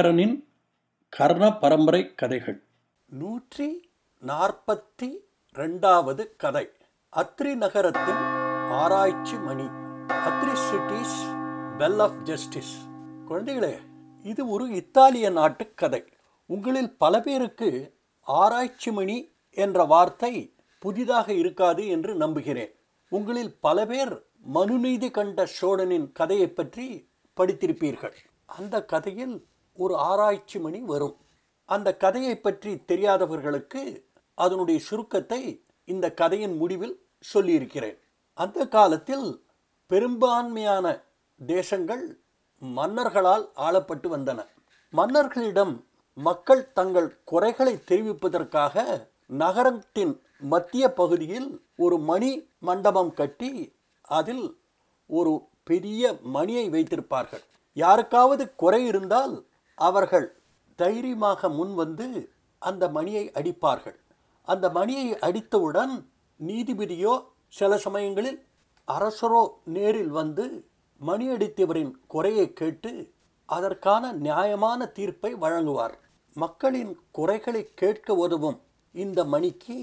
ஐங்கரனின் கர்ண பரம்பரை கதைகள். நூற்றி நாற்பத்தி ரெண்டாவது கதை. அத்ரி நகரத்தின் ஆராய்ச்சி மணி. Atri city's bell of justice குழந்தைகளே இது ஒரு இத்தாலிய நாட்டு கதை. உங்களில் பல பேருக்கு ஆராய்ச்சி மணி என்ற வார்த்தை புதிதாக இருக்காது என்று நம்புகிறேன். உங்களில் பல பேர் மனுநீதி கண்ட சோழனின் கதையை பற்றி படித்திருப்பீர்கள். அந்த கதையில் ஒரு ஆராய்ச்சி மணி வரும். அந்த கதையை பற்றி தெரியாதவர்களுக்கு அதனுடைய சுருக்கத்தை இந்த கதையின் முடிவில் சொல்லியிருக்கிறேன். அந்த காலத்தில் பெரும்பான்மையான தேசங்கள் மன்னர்களால் ஆளப்பட்டு வந்தன. மன்னர்களிடம் மக்கள் தங்கள் குறைகளை தெரிவிப்பதற்காக நகரத்தின் மத்திய பகுதியில் ஒரு மணி மண்டபம் கட்டி அதில் ஒரு பெரிய மணியை வைத்திருப்பார்கள். யாருக்காவது குறை இருந்தால் அவர்கள் தைரியமாக முன் வந்து அந்த மணியை அடிப்பார்கள். அந்த மணியை அடித்தவுடன் நீதிபதியோ சில சமயங்களில் அரசரோ நேரில் வந்து மணி அடித்தவரின் குறையை கேட்டு அதற்கான நியாயமான தீர்ப்பை வழங்குவார். மக்களின் குறைகளை கேட்க உதவும் இந்த மணிக்கு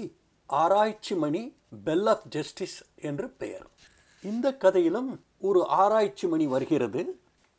ஆராய்ச்சி மணி பெல் ஆஃப் ஜஸ்டிஸ் என்று பெயர். இந்த கதையிலும் ஒரு ஆராய்ச்சி மணி வருகிறது.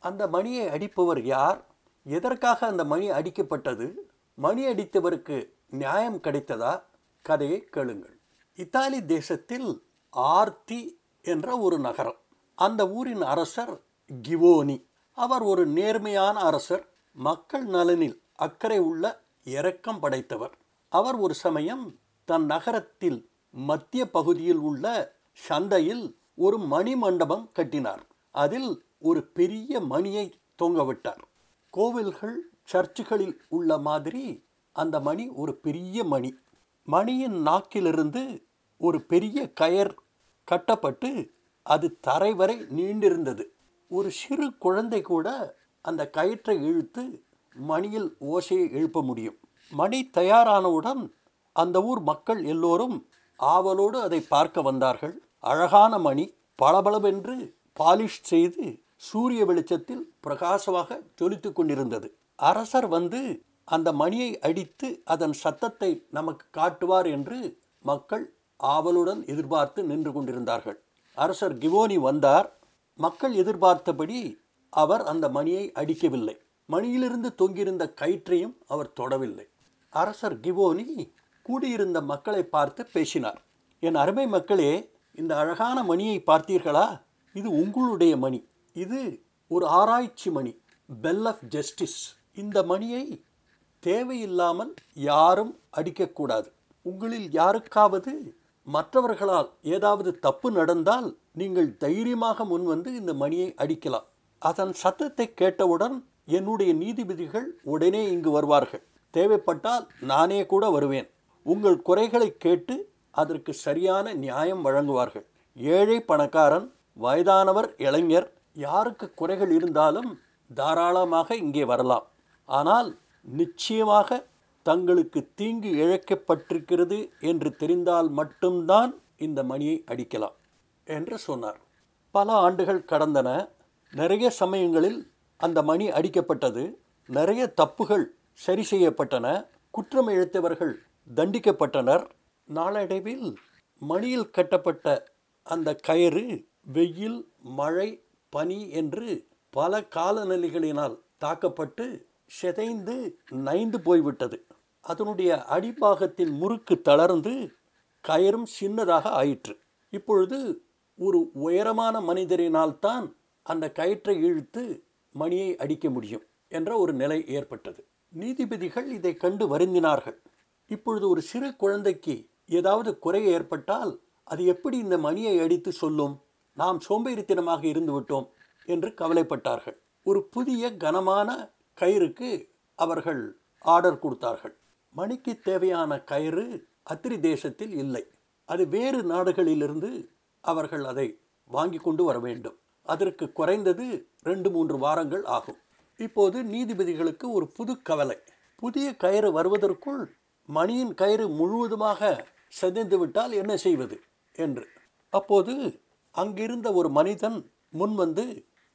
அந்த மணியை அடிப்பவர் யார்? எதற்காக அந்த மணி அடிக்கப்பட்டது? மணி அடித்தவருக்கு நியாயம் கிடைத்ததா? கதையை கேளுங்கள். இத்தாலி தேசத்தில் ஆர்த்தி என்ற ஒரு நகரம். அந்த ஊரின் அரசர் கிவோனி. அவர் ஒரு நேர்மையான அரசர் மக்கள் நலனில் அக்கறை உள்ள இரக்கம் படைத்தவர். அவர் ஒரு சமயம் தன் நகரத்தில் மத்திய பகுதியில் உள்ள சந்தையில் ஒரு மணி மண்டபம் கட்டினார். அதில் ஒரு பெரிய மணியை தொங்கவிட்டார் கோவில்கள் சர்ச்சுகளில் உள்ள மாதிரி அந்த மணி ஒரு பெரிய மணி. மணியின் நாக்கிலிருந்து ஒரு பெரிய கயர் கட்டப்பட்டு அது தரை வரை நீண்டிருந்தது. ஒரு சிறு குழந்தை கூட அந்த கயிற்றை இழுத்து மணியில் ஓசையை எழுப்ப முடியும். மணி தயாரானவுடன் அந்த ஊர் மக்கள் எல்லோரும் ஆவலோடு அதை பார்க்க வந்தார்கள். அழகான மணி பளபளவென்று பாலிஷ் செய்து சூரிய வெளிச்சத்தில் பிரகாசமாக ஜொலித்து கொண்டிருந்தது. அரசர் வந்து அந்த மணியை அடித்து அதன் சத்தத்தை நமக்கு காட்டுவார் என்று மக்கள் ஆவலுடன் எதிர்பார்த்து நின்று கொண்டிருந்தார்கள். அரசர் கிவோனி வந்தார். மக்கள் எதிர்பார்த்தபடி அவர் அந்த மணியை அடிக்கவில்லை. மணியிலிருந்து தொங்கியிருந்த கயிற்றையும் அவர் தொடவில்லை. அரசர் கிவோனி கூடியிருந்த மக்களை பார்த்து பேசினார். என் அருமை மக்களே இந்த அழகான மணியை பார்த்தீர்களா? இது உங்களுடைய மணி. இது ஒரு ஆராய்ச்சி மணி பெல் ஆஃப் ஜஸ்டிஸ் இந்த மணியை தேவையில்லாமல் யாரும் அடிக்கக்கூடாது. உங்களில் யாருக்காவது மற்றவர்களால் ஏதாவது தப்பு நடந்தால் நீங்கள் தைரியமாக முன்வந்து இந்த மணியை அடிக்கலாம். அதன் சத்தத்தை கேட்டவுடன் என்னுடைய நீதிபதிகள் உடனே இங்கு வருவார்கள். தேவைப்பட்டால் நானே கூட வருவேன். உங்கள் குறைகளை கேட்டு அதற்கு சரியான நியாயம் வழங்குவார்கள். ஏழை பணக்காரன் வயதானவர் இளைஞர் யாருக்கு குறைகள் இருந்தாலும் தாராளமாக இங்கே வரலாம். ஆனால் நிச்சயமாக தங்களுக்கு தீங்கு இழைக்கப்பட்டிருக்கிறது என்று தெரிந்தால் மட்டும்தான் இந்த மணியை அடிக்கலாம் என்று சொன்னார். பல ஆண்டுகள் கடந்தன. நிறைய சமயங்களில் அந்த மணி அடிக்கப்பட்டது. நிறைய தப்புகள் சரி செய்யப்பட்டன. குற்றம் இழைத்தவர்கள் தண்டிக்கப்பட்டனர். நாளடைவில் மணியில் கட்டப்பட்ட அந்த கயிறு வெயில் மழை பனி என்று பல காலநிலைகளினால் தாக்கப்பட்டு சிதைந்து நைந்து போய்விட்டது. அதனுடைய அடிப்பாகத்தின் முறுக்கு தளர்ந்து கயிறும் சின்னதாக ஆயிற்று. இப்பொழுது ஒரு உயரமான மனிதரினால் தான் அந்த கயிற்றை இழுத்து மணியை அடிக்க முடியும் என்ற ஒரு நிலை ஏற்பட்டது. நீதிபதிகள் இதை கண்டு வருந்தினார்கள். இப்பொழுது ஒரு சிறு குழந்தைக்கு ஏதாவது குறை ஏற்பட்டால் அது எப்படி இந்த மணியை அடித்து சொல்லும்? நாம் சோம்பேறித்தனமாக இருந்து விட்டோம் என்று கவலைப்பட்டார்கள். ஒரு புதிய கனமான கயிறுக்கு அவர்கள் ஆர்டர் கொடுத்தார்கள். மணிக்கு தேவையான கயிறு அத்திரி தேசத்தில் இல்லை. அது வேறு நாடுகளிலிருந்து அவர்கள் அதை வாங்கி கொண்டு வர வேண்டும். அதற்கு குறைந்தது ரெண்டு மூன்று வாரங்கள் ஆகும். இப்போது நீதிபதிகளுக்கு ஒரு புது கவலை. புதிய கயிறு வருவதற்குள் மணியின் கயிறு முழுவதுமாக சிதைந்து விட்டால் என்ன செய்வது? என்று. அப்போது அங்கிருந்த ஒரு மனிதன் முன்வந்து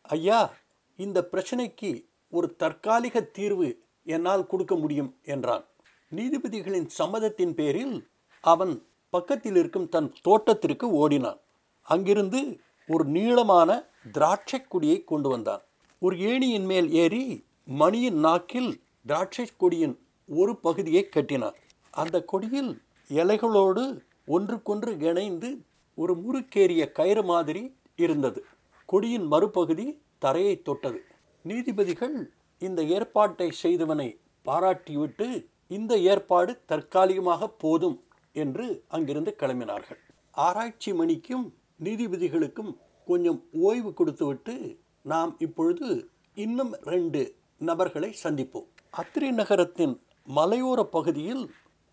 ஐயா இந்த பிரச்சனைக்கு ஒரு தற்காலிக தீர்வு என்னால் கொடுக்க முடியும் என்றான். நீதிபதிகளின் சம்மதத்தின் பேரில் அவன் பக்கத்தில் இருக்கும் தன் தோட்டத்திற்கு ஓடினான். அங்கிருந்து ஒரு நீளமான திராட்சை கொடியை கொண்டு வந்தான். ஒரு ஏணியின் மேல் ஏறி மணியின் நாக்கில் திராட்சை கொடியின் ஒரு பகுதியை கட்டினான். அந்த கொடியில் இலைகளோடு ஒன்றுக்கொன்று இணைந்து ஒரு முறுக்கேறிய கயிறு மாதிரி இருந்தது. கொடியின் மறுபகுதி தரையை தொட்டது. நீதிபதிகள் இந்த ஏற்பாட்டை செய்தவனை பாராட்டிவிட்டு இந்த ஏற்பாடு தற்காலிகமாக போதும் என்று அங்கிருந்து கிளம்பினார்கள். ஆராய்ச்சி மணிக்கும் நீதிபதிகளுக்கும் கொஞ்சம் ஓய்வு கொடுத்துவிட்டு நாம் இப்பொழுது இன்னும் ரெண்டு நபர்களை சந்திப்போம். அத்திரி நகரத்தின் மலையோர பகுதியில்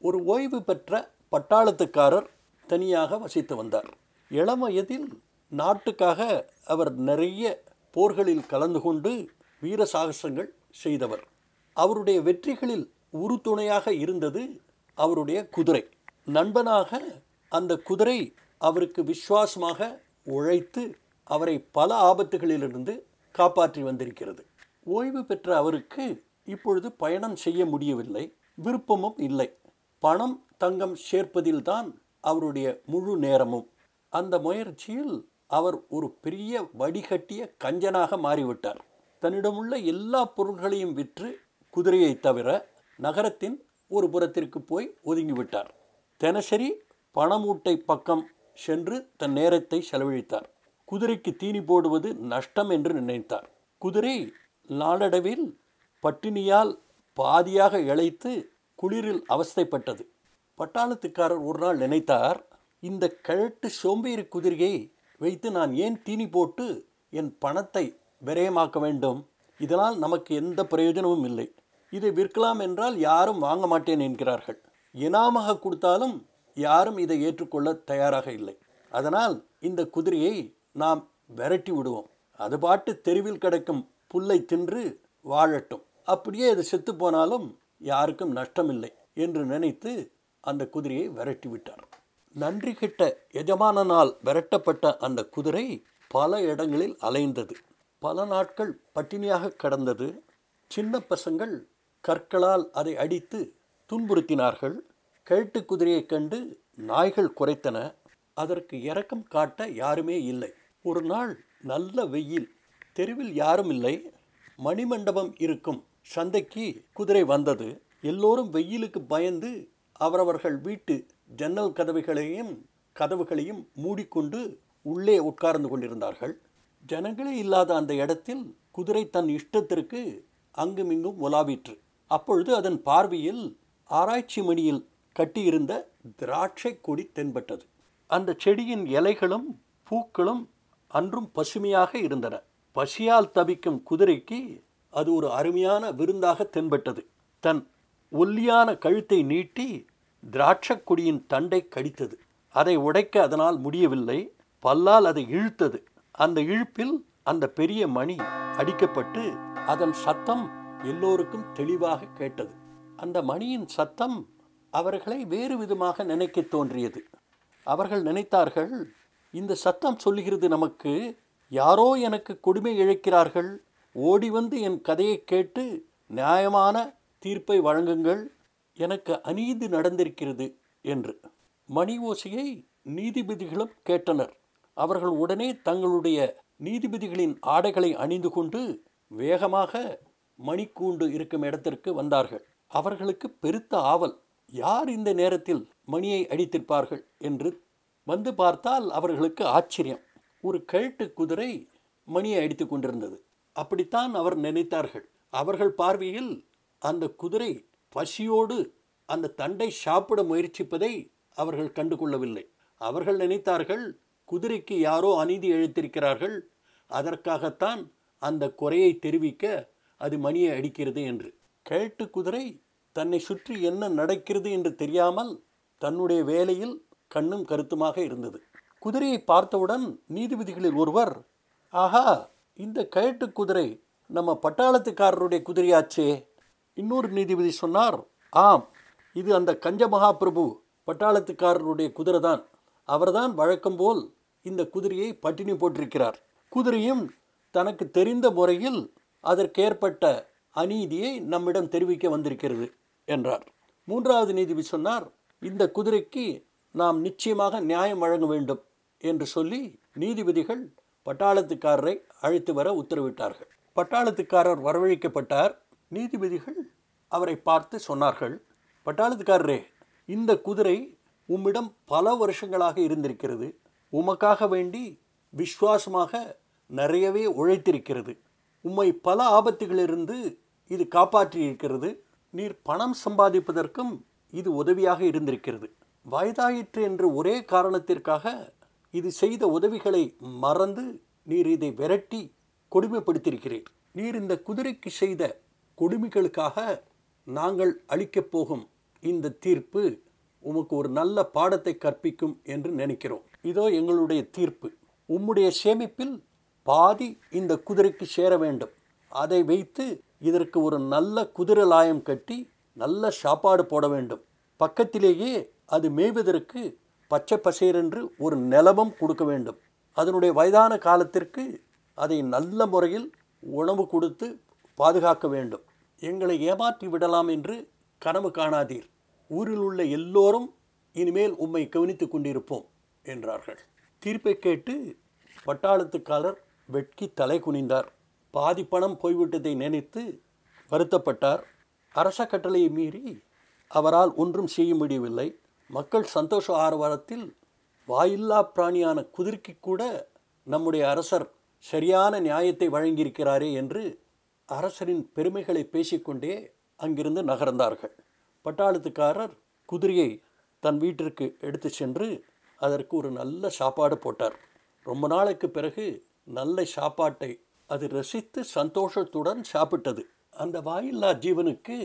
ஒரு ஓய்வு பெற்ற பட்டாளத்துக்காரர் தனியாக வசித்து வந்தார். இளம் வயதில் நாட்டுக்காக அவர் நிறைய போர்களில் கலந்து கொண்டு வீர சாகசங்கள் செய்தவர். அவருடைய வெற்றிகளில் உறுதுணையாக இருந்தது அவருடைய குதிரை. நண்பனாக அந்த குதிரை அவருக்கு விசுவாசமாக உழைத்து அவரை பல ஆபத்துகளிலிருந்து காப்பாற்றி வந்திருக்கிறது. ஓய்வு பெற்ற அவருக்கு இப்பொழுது பயணம் செய்ய முடியவில்லை. விருப்பமும் இல்லை. பணம் தங்கம் சேர்ப்பதில்தான் அவருடைய முழு நேரமும். அந்த முயற்சியில் அவர் ஒரு பெரிய வடிகட்டிய கஞ்சனாக மாறிவிட்டார். தன்னிடமுள்ள எல்லா பொருள்களையும் விற்று குதிரையை தவிர நகரத்தின் ஒரு புறத்திற்கு போய் ஒதுங்கிவிட்டார். தினசரி பணமூட்டை பக்கம் சென்று தன் நேரத்தை செலவழித்தார். குதிரைக்கு தீனி போடுவது நஷ்டம் என்று நினைத்தார். குதிரை நாளடைவில் பட்டினியால் பாதியாக இழைத்து குளிரில் அவஸ்தைப்பட்டது. பட்டாளத்துக்காரர் ஒரு நாள் நினைத்தார் இந்த கழட்டு சோம்பேறி குதிரையை வைத்து நான் ஏன் தீனி போட்டு என் பணத்தை விரயமாக்க வேண்டும்? இதனால் நமக்கு எந்த பிரயோஜனமும் இல்லை. இதை விற்கலாம் என்றால் யாரும் வாங்க மாட்டேன் என்கிறார்கள். இனாமாக கொடுத்தாலும் யாரும் இதை ஏற்றுக்கொள்ள தயாராக இல்லை. அதனால் இந்த குதிரையை நாம் விரட்டி விடுவோம். அது பாட்டு தெருவில் கிடக்கும் புல்லை தின்று வாழட்டும். அப்படியே அது செத்து போனாலும் யாருக்கும் நஷ்டமில்லை என்று நினைத்து அந்த குதிரையை விரட்டி விட்டார். நன்றி கிட்ட எஜமானனால் விரட்டப்பட்ட அந்த குதிரை பல இடங்களில் அலைந்தது. பல நாட்கள் பட்டினியாக கடந்தது. சின்ன பசங்கள் கற்களால் அதை அடித்து துன்புறுத்தினார்கள். கழட்டு குதிரையைக் கண்டு நாய்கள் குறைத்தன அதற்கு இரக்கம் காட்ட யாருமே இல்லை. ஒரு நாள் நல்ல வெயில் தெருவில் யாரும் இல்லை. மணிமண்டபம் இருக்கும் சந்தைக்கு குதிரை வந்தது. எல்லோரும் வெயிலுக்கு பயந்து அவரவர்கள் வீட்டு ஜன்னல் கதவுகளையும் கதவுகளையும் மூடிக்கொண்டு உள்ளே உட்கார்ந்து கொண்டிருந்தார்கள். ஜனங்களே இல்லாத அந்த இடத்தில் குதிரை தன் இஷ்டத்திற்கு அங்குமிங்கும் உலாவிற்று. அப்பொழுது அதன் பார்வையில் ஆராய்ச்சி மணியில் கட்டியிருந்த திராட்சை கொடி தென்பட்டது. அந்த செடியின் இலைகளும் பூக்களும் அன்றும் பசுமையாக இருந்தன. பசியால் தவிக்கும் குதிரைக்கு அது ஒரு அருமையான விருந்தாக தென்பட்டது. தன் ஒல்லியான கழுத்தை நீட்டி திராட்சக்குடியின் தண்டை கடித்தது. அதை உடைக்க அதனால் முடியவில்லை. பல்லால் அதை இழுத்தது. அந்த இழுப்பில் அந்த பெரிய மணி அடிக்கப்பட்டு அதன் சத்தம் எல்லோருக்கும் தெளிவாக கேட்டது. அந்த மணியின் சத்தம் அவர்களை வேறு விதமாக நினைக்க தோன்றியது. அவர்கள் நினைத்தார்கள் இந்த சத்தம் சொல்லுகிறது நமக்கு யாரோ எனக்கு கொடுமை இழைக்கிறார்கள். ஓடி வந்து என் கதையை கேட்டு நியாயமான தீர்ப்பை வழங்குங்கள். எனக்கு அநீதி நடந்திருக்கிறது என்று. மணி ஓசையை நீதிபதிகளும் கேட்டனர். அவர்கள் உடனே தங்களுடைய நீதிபதிகளின் ஆடைகளை அணிந்து கொண்டு வேகமாக மணிக்கூண்டு இருக்கும் இடத்திற்கு வந்தார்கள். அவர்களுக்கு பெருத்த ஆவல் யார் இந்த நேரத்தில் மணியை அடித்திருப்பார்கள் என்று வந்து பார்த்தால் அவர்களுக்கு ஆச்சரியம். ஒரு கழுட்டு குதிரை மணியை அடித்து கொண்டிருந்தது. அப்படித்தான் அவர் நினைத்தார்கள். அவர்கள் பார்வையில் அந்த குதிரை பசியோடு அந்த தண்டை சாப்பிட முயற்சிப்பதை அவர்கள் கண்டுகொள்ளவில்லை. அவர்கள் நினைத்தார்கள் குதிரைக்கு யாரோ அநீதி இழைத்திருக்கிறார்கள் அதற்காகத்தான் அந்த குறையை தெரிவிக்க அது மணியை அடிக்கிறது என்று. கேட்டு குதிரை தன்னை சுற்றி என்ன நடக்கிறது என்று தெரியாமல் தன்னுடைய வேலையில் கண்ணும் கருத்துமாக இருந்தது. குதிரையை பார்த்தவுடன் நீதிபதிகளில் ஒருவர் ஆஹா இந்த கயட்டு குதிரை நம்ம பட்டாளத்துக்காரருடைய குதிரையாச்சே இன்னொரு நீதிபதி சொன்னார் ஆம் இது அந்த கஞ்ச மகாபிரபு பட்டாளத்துக்காரருடைய குதிரை தான் அவர்தான் வழக்கம்போல் இந்த குதிரையை பட்டினி போட்டிருக்கிறார். குதிரையும் தனக்கு தெரிந்த முறையில் அதற்கேற்பட்ட அநீதியை நம்மிடம் தெரிவிக்க வந்திருக்கிறது என்றார். மூன்றாவது நீதிபதி சொன்னார் இந்த குதிரைக்கு நாம் நிச்சயமாக நியாயம் வழங்க வேண்டும் என்று சொல்லி நீதிபதிகள் பட்டாளத்துக்காரரை அழைத்து வர உத்தரவிட்டார்கள். பட்டாளத்துக்காரர் வரவழைக்கப்பட்டார். நீதிபதிகள் அவரை பார்த்து சொன்னார்கள் பட்டாளத்துக்காரரே இந்த குதிரை உம்மிடம் பல வருஷங்களாக இருந்திருக்கிறது. உமக்காக வேண்டி விசுவாசமாக நிறையவே உழைத்திருக்கிறது. உம்மை பல ஆபத்துகளிலிருந்து இது காப்பாற்றியிருக்கிறது. நீர் பணம் சம்பாதிப்பதற்கும் இது உதவியாக இருந்திருக்கிறது. வயதாயிற்று என்ற ஒரே காரணத்திற்காக இது செய்த உதவிகளை மறந்து நீர் இதை விரட்டி கொடுமைப்படுத்தியிருக்கிறீர். நீர் இந்த குதிரைக்கு செய்த கொடுமைகளுக்காக நாங்கள் அளிக்கப் போகும் இந்த தீர்ப்பு உமக்கு ஒரு நல்ல பாடத்தை கற்பிக்கும் என்று நினைக்கிறோம். இதோ எங்களுடைய தீர்ப்பு. உம்முடைய சேமிப்பில் பாதி இந்த குதிரைக்கு சேர வேண்டும். அதை வைத்து இதற்கு ஒரு நல்ல குதிரை லாயம் கட்டி நல்ல சாப்பாடு போட வேண்டும். பக்கத்திலேயே அது மேய்வதற்கு பச்சை பசேரென்று ஒரு நிலமும் கொடுக்க வேண்டும். அதனுடைய வயதான காலத்திற்கு அதை நல்ல முறையில் உணவு கொடுத்து பாதுகாக்க வேண்டும். எங்களை ஏமாற்றி விடலாம் என்று கனவு காணாதீர். ஊரில் உள்ள எல்லோரும் இனிமேல் உம்மை கவனித்துக் கொண்டிருப்போம் என்றார்கள். தீர்ப்பை கேட்டு பட்டாளத்துக்காரர் வெட்கி தலை குனிந்தார். பாதி பணம் போய்விட்டதை நினைத்து வருத்தப்பட்டார். அரச கட்டளையை மீறி அவரால் ஒன்றும் செய்ய முடியவில்லை. மக்கள் சந்தோஷ ஆரவாரத்தில் வாயில்லா பிராணியான குதிரைக்கு கூட நம்முடைய அரசர் சரியான நியாயத்தை வழங்கியிருக்கிறாரே என்று அரசரின் பெருமைகளை பேசிக்கொண்டே அங்கிருந்து நகர்ந்தார்கள். பட்டாளத்துக்காரர் குதிரையை தன் வீட்டிற்கு எடுத்து சென்று அதற்கு ஒரு நல்ல சாப்பாடு போட்டார். ரொம்ப நாளைக்கு பிறகு நல்ல சாப்பாட்டை அது ரசித்து சந்தோஷத்துடன் சாப்பிட்டது. அந்த வாயில்லா ஜீவனுக்கு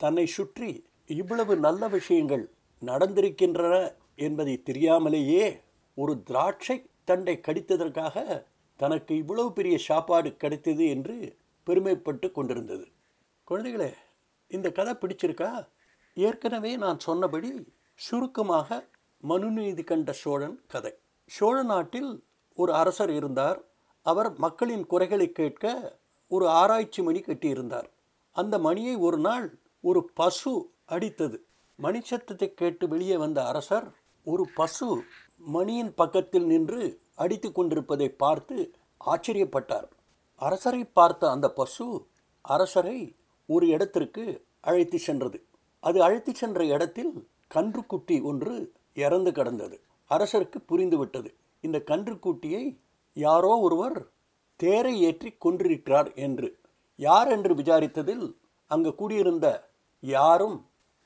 தன்னை சுற்றி இவ்வளவு நல்ல விஷயங்கள் நடந்திருக்கின்றன என்பதை தெரியாமலேயே ஒரு திராட்சை தண்டை கடித்ததற்காக தனக்கு இவ்வளவு பெரிய சாப்பாடு கிடைத்தது என்று பெருமைப்பட்டு கொண்டிருந்தது. குழந்தைகளே இந்த கதை பிடிச்சிருக்கா? ஏற்கனவே நான் சொன்னபடி சுருக்கமாக மனுநீதி கண்ட சோழன் கதை. சோழ நாட்டில் ஒரு அரசர் இருந்தார். அவர் மக்களின் குறைகளை கேட்க ஒரு ஆராய்ச்சி மணி கட்டியிருந்தார். அந்த மணியை ஒரு நாள் ஒரு பசு அடித்தது. மணி சத்தத்தை கேட்டு வெளியே வந்த அரசர் ஒரு பசு மணியின் பக்கத்தில் நின்று அடித்து கொண்டிருப்பதை பார்த்து ஆச்சரியப்பட்டார். அரசரை பார்த்த அந்த பசு அரசரை ஒரு இடத்திற்கு அழைத்து சென்றது. அது அழைத்து சென்ற இடத்தில் கன்றுக்குட்டி ஒன்று இறந்து கிடந்தது. அரசருக்கு புரிந்துவிட்டது இந்த கன்றுக்குட்டியை யாரோ ஒருவர் தேரை ஏற்றி கொன்றிருக்கிறார் என்று. யார் என்று விசாரித்ததில் அங்கு கூடியிருந்த யாரும்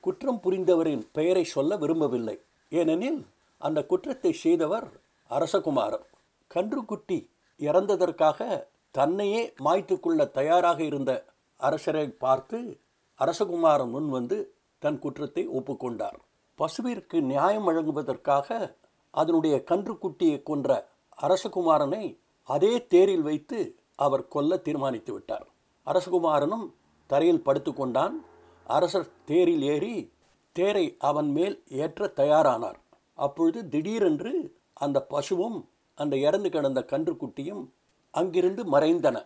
குற்றம் புரிந்தவரின் பெயரை சொல்ல விரும்பவில்லை. ஏனெனில் அந்த குற்றத்தை செய்தவர் அரசகுமாரர். கன்றுக்குட்டி இறந்ததற்காக தன்னையே மாய்த்து கொள்ள தயாராக இருந்த அரசரை பார்த்து அரசகுமாரன் முன் வந்து தன் குற்றத்தை ஒப்புக்கொண்டார். பசுவிற்கு நியாயம் வழங்குவதற்காக அதனுடைய கன்றுக்குட்டியை கொன்ற அரசகுமாரனை அதே தேரில் வைத்து அவர் கொல்ல தீர்மானித்து விட்டார். அரசகுமாரனும் தரையில் படுத்துக்கொண்டான் அரசர் தேரில் ஏறி தேரை அவன் மேல் ஏற்ற தயாரானார். அப்பொழுது திடீரென்று அந்த பசுவும் அந்த இறந்து கிடந்த கன்றுக்குட்டியும் அங்கிருந்து மறைந்தன.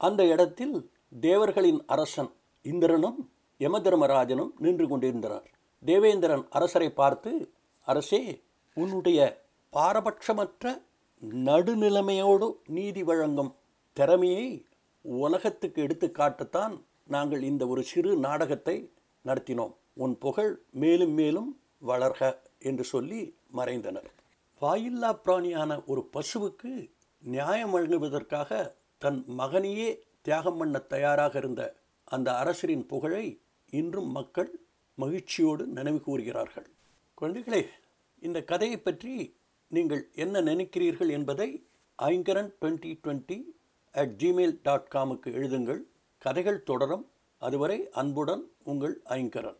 அந்த இடத்தில் தேவர்களின் அரசன் இந்திரனும் யமதர்மராஜனும் நின்று கொண்டிருந்தனர். தேவேந்திரன் அரசரை பார்த்து அரசே உன்னுடைய பாரபட்சமற்ற நடுநிலைமையோடு நீதி வழங்கும் திறமையை உலகத்துக்கு எடுத்து காட்டத்தான் நாங்கள் இந்த ஒரு சிறு நாடகத்தை நடத்தினோம். உன் புகழ் மேலும் மேலும் வளர்க என்று சொல்லி மறைந்தனர். வாயில்லா பிராணியான ஒரு பசுவுக்கு நியாயம் வழங்குவதற்காக தன் மகனையே தியாகம் பண்ண தயாராக இருந்த அந்த அரசரின் புகழை இன்றும் மக்கள் மகிழ்ச்சியோடு நினைவு கூறுகிறார்கள். குழந்தைகளே இந்த கதையை பற்றி நீங்கள் என்ன நினைக்கிறீர்கள் என்பதை Aingaran twenty twenty at Gmail dot காமுக்கு எழுதுங்கள். கதைகள் தொடரும். அதுவரை அன்புடன் உங்கள் ஐங்கரன்.